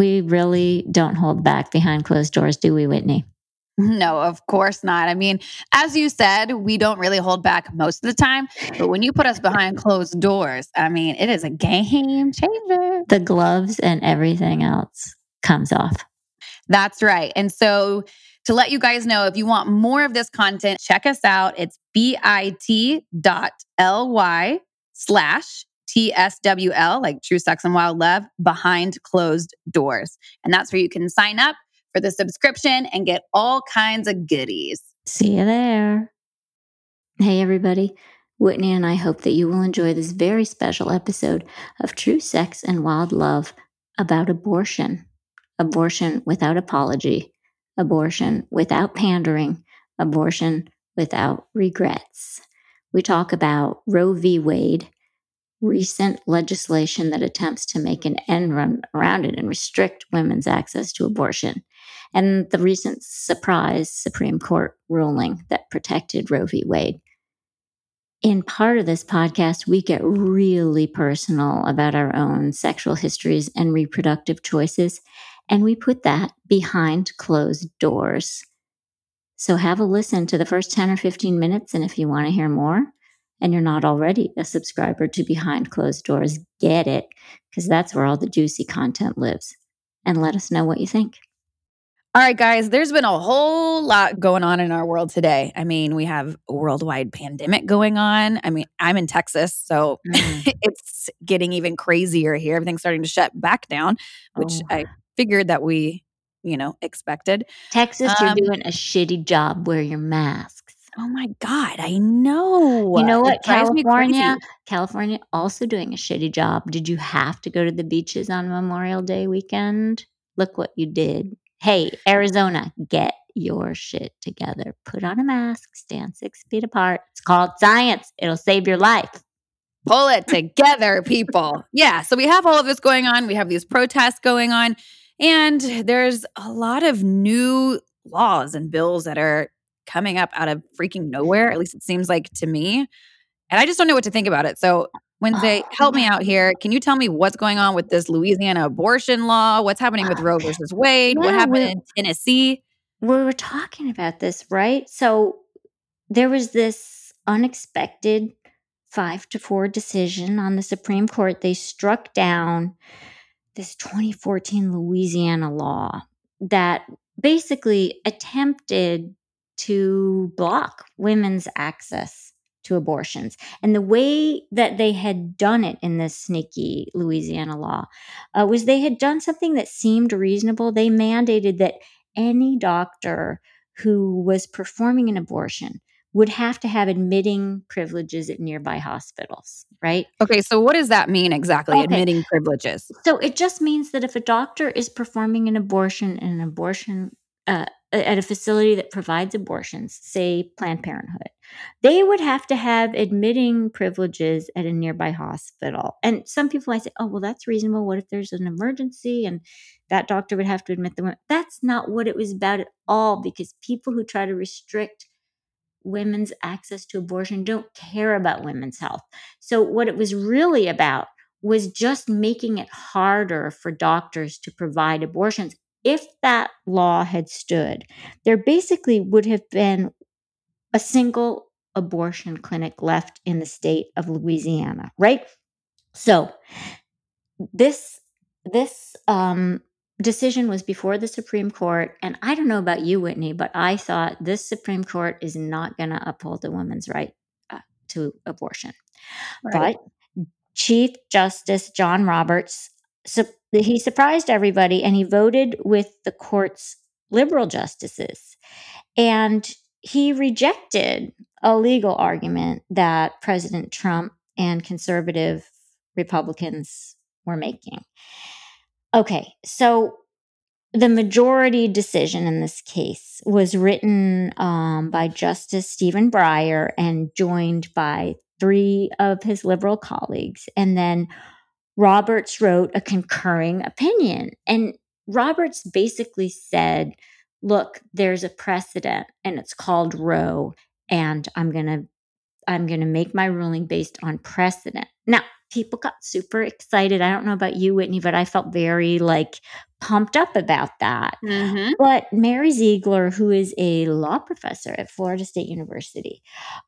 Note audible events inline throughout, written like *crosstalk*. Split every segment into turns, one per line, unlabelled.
We really don't hold back behind closed doors, do we, Whitney?
No, of course not. I mean, as you said, we don't really hold back most of the time. But when you put us behind closed doors, I mean, it is a game changer.
The gloves and everything else comes off.
That's right. And so, to let you guys know, if you want more of this content, check us out. It's bit.ly slash TSWL, like True Sex and Wild Love, behind closed doors. And that's where you can sign up for the subscription and get all kinds of goodies.
See you there. Hey, everybody. Whitney and I hope that you will enjoy this very special episode of True Sex and Wild Love about abortion. Abortion without apology, abortion without pandering, abortion without regrets. We talk about Roe v. Wade, recent legislation that attempts to make an end run around it and restrict women's access to abortion, and the recent surprise Supreme Court ruling that protected Roe v. Wade. In part of this podcast, we get really personal about our own sexual histories and reproductive choices, and we put that behind closed doors. So have a listen to the first 10 or 15 minutes, and if you want to hear more, and you're not already a subscriber to Behind Closed Doors, get it, because that's where all the juicy content lives. And let us know what you think.
All right, guys, there's been a whole lot going on in our world today. I mean, we have a worldwide pandemic going on. I mean, I'm in Texas, so mm. *laughs* it's getting even crazier here. Everything's starting to shut back down, which oh. I figured that we, you know, expected.
Texas, um, you're doing a shitty job. Wear your masks.
Oh my God, I know.
You know what? California, California also doing a shitty job. Did you have to go to the beaches on Memorial Day weekend? Look what you did. Hey, Arizona, get your shit together. Put on a mask, stand six feet apart. It's called science. It'll save your life.
Pull it *laughs* together, people. Yeah. So we have all of this going on. We have these protests going on. And there's a lot of new laws and bills that are coming up out of freaking nowhere. At least it seems like to me. And I just don't know what to think about it. So, Wednesday, oh, help me out here. Can you tell me what's going on with this Louisiana abortion law? What's happening with Roe *sighs* versus Wade? Yeah, what happened in Tennessee?
We were talking about this, right? So, there was this unexpected five to four decision on the Supreme Court. They struck down this 2014 Louisiana law that basically attempted to block women's access to abortions. And the way that they had done it in this sneaky Louisiana law uh, was they had done something that seemed reasonable. They mandated that any doctor who was performing an abortion would have to have admitting privileges at nearby hospitals, right?
Okay, so what does that mean exactly, okay. admitting privileges?
So it just means that if a doctor is performing an abortion in an abortion uh, at a facility that provides abortions, say Planned Parenthood, they would have to have admitting privileges at a nearby hospital. And some people might say, oh, well, that's reasonable. What if there's an emergency and that doctor would have to admit the women? That's not what it was about at all because people who try to restrict women's access to abortion don't care about women's health. So, what it was really about was just making it harder for doctors to provide abortions if that law had stood, there basically would have been a single abortion clinic left in the state of Louisiana, right? So this this um, decision was before the Supreme Court, and I don't know about you, Whitney, but I thought this Supreme Court is not going to uphold the woman's right uh, to abortion. Right. But Chief Justice John Roberts he surprised everybody and he voted with the court's liberal justices. And he rejected a legal argument that President Trump and conservative Republicans were making. Okay, so the majority decision in this case was written um, by Justice Stephen Breyer and joined by three of his liberal colleagues. And then Roberts wrote a concurring opinion. And Roberts basically said, look, there's a precedent and it's called Roe, and I'm going to I'm going to make my ruling based on precedent. Now, people got super excited. I don't know about you, Whitney, but I felt very like pumped up about that.
Mhm.
But Mary Ziegler, who is a law professor at Florida State University,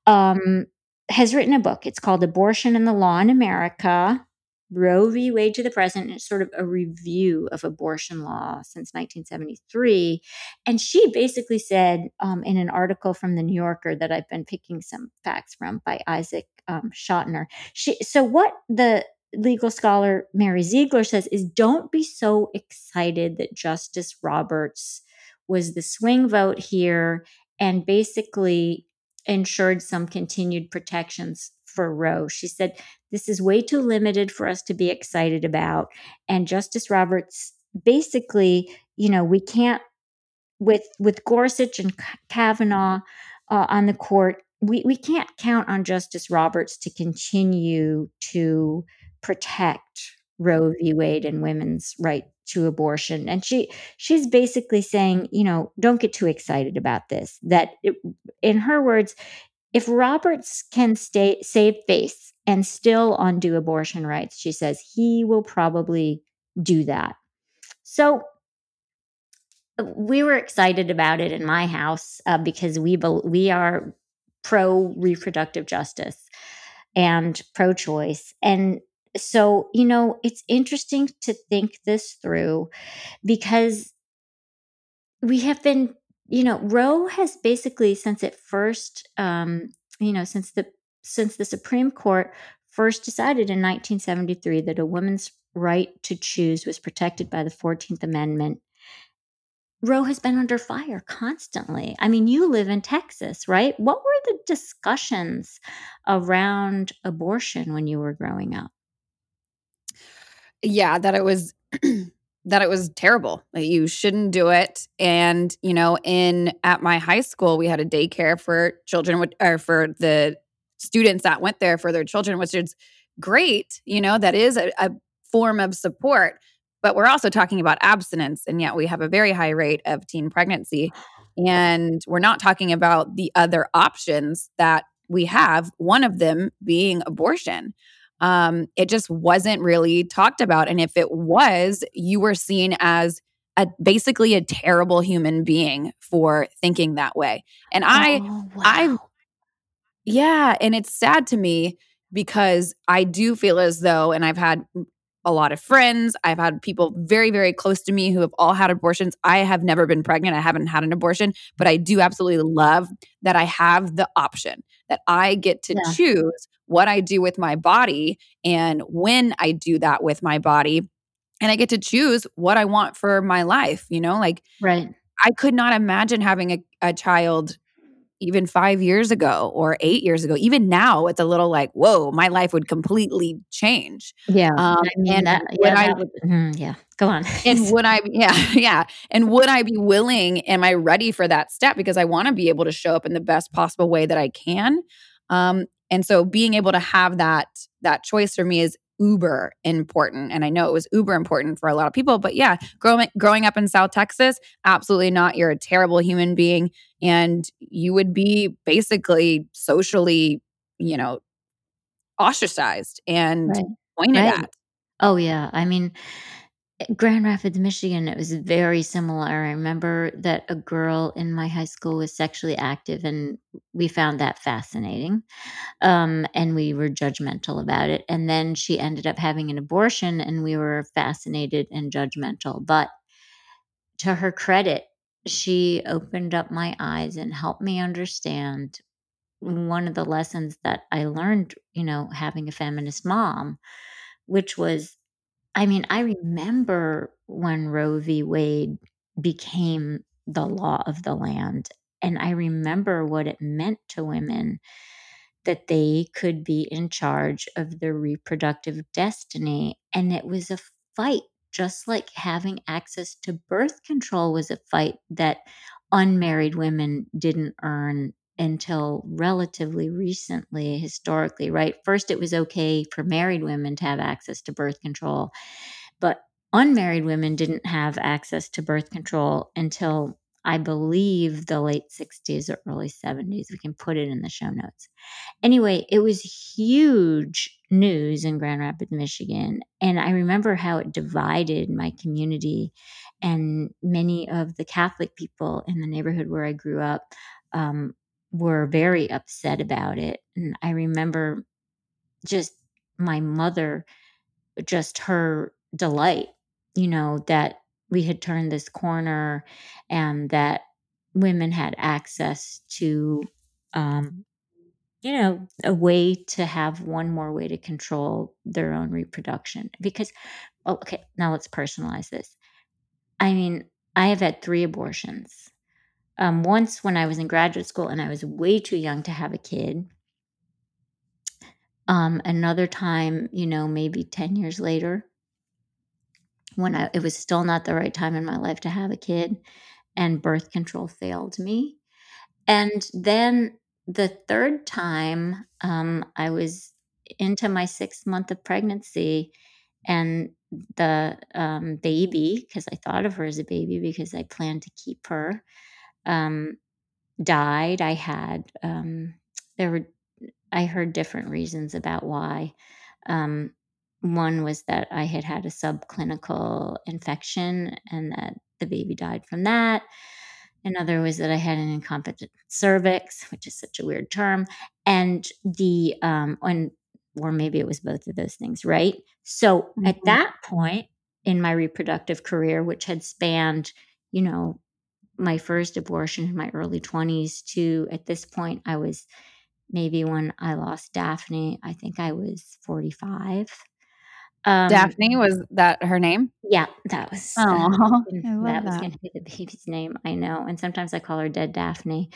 um, has written a book. It's called Abortion and the Law in America Roe v. Wade to the present. It's sort of a review of abortion law since 1973. And she basically said um, in an article from the New Yorker that I've been picking some facts from by Isaac um, Chotiner. She, so, what the legal scholar Mary Ziegler says is don't be so excited that Justice Roberts was the swing vote here and basically ensured some continued protections for Roe. She said, This is way too limited for us to be excited about. And Justice Roberts basically, you know, we can't, with, with Gorsuch and Kavanaugh uh, on the court, we, we can't count on Justice Roberts to continue to protect Roe v. Wade and women's right to abortion. And she she's basically saying, you know, don't get too excited about this. That it, in her words, if Roberts can stay save face and still undo abortion rights, she says he will probably do that. So we were excited about it in my house uh, because we we are pro reproductive justice and pro choice and so you know it's interesting to think this through because we have been you know roe has basically since it first um you know since the since the supreme court first decided in 1973 that a woman's right to choose was protected by the 14th amendment Roe has been under fire constantly. I mean, you live in Texas, right? What were the discussions around abortion when you were growing up?
Yeah, that it was *clears throat* that it was terrible. That you shouldn't do it. And, you know, in at my high school, we had a daycare for children with, or for the students that went there for their children, which is great. You know, that is a, a form of support but we're also talking about abstinence and yet we have a very high rate of teen pregnancy and we're not talking about the other options that we have one of them being abortion um, it just wasn't really talked about and if it was you were seen as a basically a terrible human being for thinking that way and i
Oh,
i yeah and it's sad to me because i do feel as though and i've had a lot of friends. I've had people very, very close to me who have all had abortions. I have never been pregnant. I haven't had an abortion, but I do absolutely love that I have the option that I get to
Yeah.
choose what I do with my body and when I do that with my body. And I get to choose what I want for my life. You know, like
Right.
I could not imagine having a, a child even five years ago or eight years ago. Even now, it's a little like, whoa, my life would completely change.
Yeah.
Um,
I mean
and
that yeah,
I
would mhm, yeah. Go on.
and *laughs* would I *laughs* yeah, yeah. And would I be willing, am I ready for that step? Because I want to be able to show up in the best possible way that I can. Um, and so being able to have that that choice for me is uber important. And I know it was uber important for a lot of people. But yeah, growing growing up in South Texas, absolutely not. You're a terrible human being. And you would be basically socially, you know, ostracized and
Right.
pointed
Right.
at.
Oh yeah. I mean Grand Rapids, Michigan, it was very similar. I remember that a girl in my high school was sexually active, and we found that fascinating. Um, and we were judgmental about it. And then she ended up having an abortion, and we were fascinated and judgmental. But to her credit, she opened up my eyes and helped me understand one of the lessons that I learned, you know, having a feminist mom, which was I mean, I remember when Roe v. Wade became the law of the land, and I remember what it meant to women that they could be in charge of their reproductive destiny. And it was a fight, just like having access to birth control was a fight that unmarried women didn't earn until relatively recently, historically, right? First, it was okay for married women to have access to birth control, but unmarried women didn't have access to birth control until I believe the late 60s or early 70s. We can put it in the show notes. Anyway, it was huge news in Grand Rapids, Michigan. And I remember how it divided my community. And many of the Catholic people in the neighborhood where I grew up um, were very upset about it. And I remember just my mother, just her delight, you know, that we had turned this corner and that women had access to um, you know, a way to have one more way to control their own reproduction. Because, oh, okay, now let's personalize this. I mean, I have had three abortions. Um, once when I was in graduate school and I was way too young to have a kid. Um, another time, you know, maybe 10 years later, when I, it was still not the right time in my life to have a kid, and birth control failed me. And then the third time, um, I was into my sixth month of pregnancy, and the um, baby, because I thought of her as a baby because I planned to keep her, um, died. I had um, there were I heard different reasons about why. Um, one was that I had had a subclinical infection and that the baby died from that. Another was that I had an incompetent cervix, which is such a weird term, and the um, and or maybe it was both of those things, right? So mm-hmm. at that point in my reproductive career, which had spanned, you know, my first abortion in my early 20s to at this point, I was maybe when I lost Daphne, I think I was 45.
Um, Daphne was that her name?
Yeah, that was.
Oh, uh,
that that, was going to be the baby's name. I know, and sometimes I call her Dead Daphne,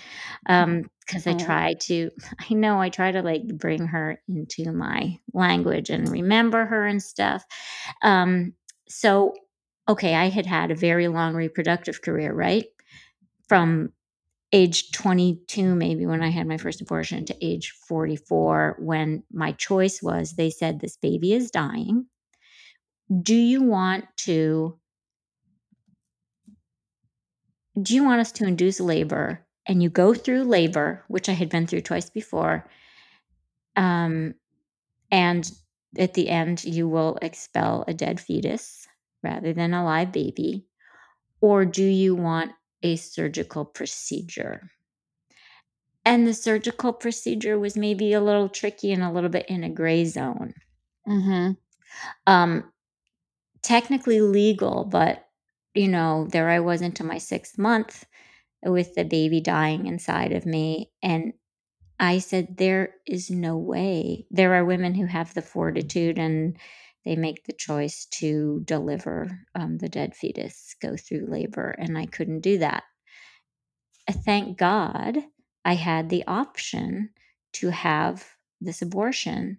um, because I try to. I know I try to like bring her into my language and remember her and stuff. Um, so, okay, I had had a very long reproductive career, right? From age 22 maybe when i had my first abortion to age 44 when my choice was they said this baby is dying. Do you want to do you want us to induce labor? And you go through labor which i had been through twice before um, and at the end you will expel a dead fetus rather than a live baby. Or do you want a surgical procedure and the surgical procedure was maybe a little tricky and a little bit in a gray zone
mm-hmm.
um, technically legal, but you know, there I was into my sixth month with the baby dying inside of me. And I said, There is no way. There are women who have the fortitude and they make the choice to deliver um, the dead fetus, go through labor. And I couldn't do that. Thank God I had the option to have this abortion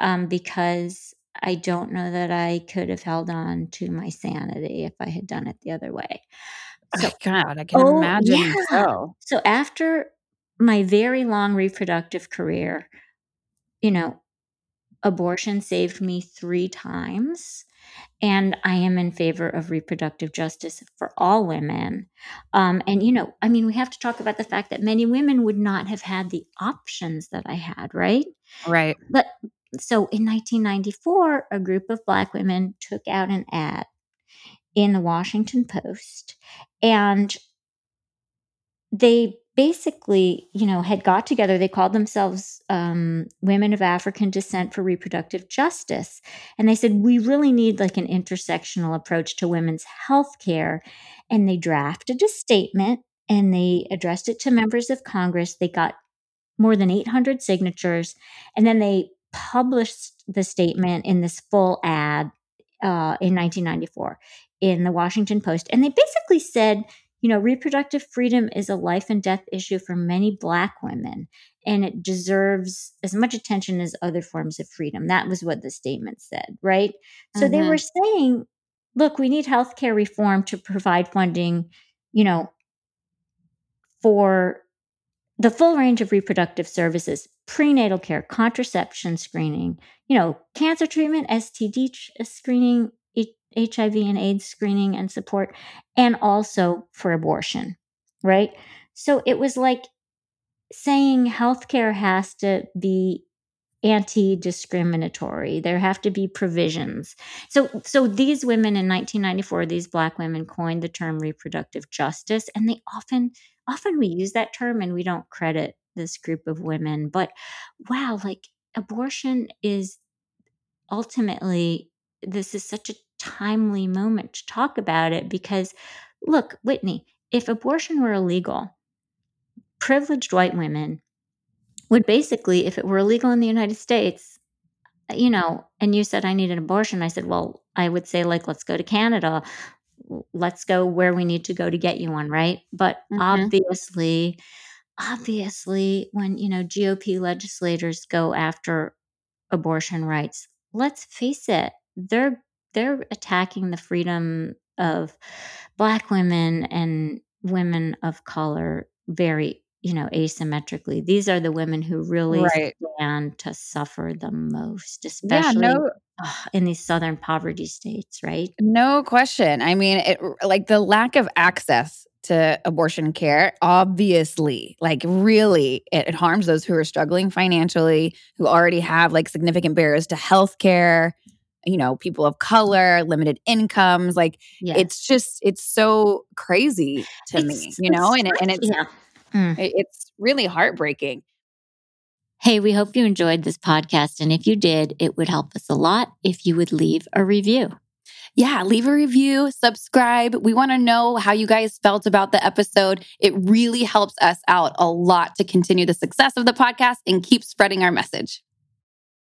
um, because I don't know that I could have held on to my sanity if I had done it the other way.
So, oh, God, I can oh, imagine yeah. so.
So after my very long reproductive career, you know, abortion saved me three times. And I am in favor of reproductive justice for all women. Um, and, you know, I mean, we have to talk about the fact that many women would not have had the options that I had, right?
Right.
But so in 1994, a group of Black women took out an ad in the Washington Post and they basically, you know, had got together. They called themselves um, Women of African Descent for Reproductive Justice. And they said, we really need like an intersectional approach to women's health care. And they drafted a statement and they addressed it to members of Congress. They got more than 800 signatures. And then they published the statement in this full ad uh, in 1994 in the Washington Post. And they basically said, you know, reproductive freedom is a life and death issue for many Black women, and it deserves as much attention as other forms of freedom. That was what the statement said, right? So mm-hmm. they were saying, look, we need healthcare reform to provide funding, you know, for the full range of reproductive services prenatal care contraception screening you know cancer treatment std screening hiv and aids screening and support and also for abortion right? So it was like saying healthcare has to be anti-discriminatory. There have to be provisions. So so these women in 1994 these black women coined the term reproductive justice and they often often we use that term and we don't credit this group of women but wow like abortion is ultimately this is such a timely moment to talk about it because look whitney if abortion were illegal privileged white women would basically, if it were illegal in the United States, you know, and you said I need an abortion, I said, well, I would say like let's go to Canada, let's go where we need to go to get you one, right? But
Mhm.
obviously, obviously, when you know GOP legislators go after abortion rights, let's face it, they're they're attacking the freedom of black women and women of color very you know asymmetrically these are the women who really
Right.
stand to suffer the most
Yeah,
especially
no
ugh, in these southern poverty states right
no question. I mean, it like the lack of access to abortion care, obviously, like really, it, it harms those who are struggling financially, who already have like significant barriers to healthcare, you know, people of color, limited incomes. Like
yeah
it's just it's so crazy to me, you know, and and it's,
yeah. mm.
it's really heartbreaking.
Hey, we hope you enjoyed this podcast. And if you did, it would help us a lot if you would leave a review.
Yeah, leave a review, subscribe. We want to know how you guys felt about the episode. It really helps us out a lot to continue the success of the podcast and keep spreading our message.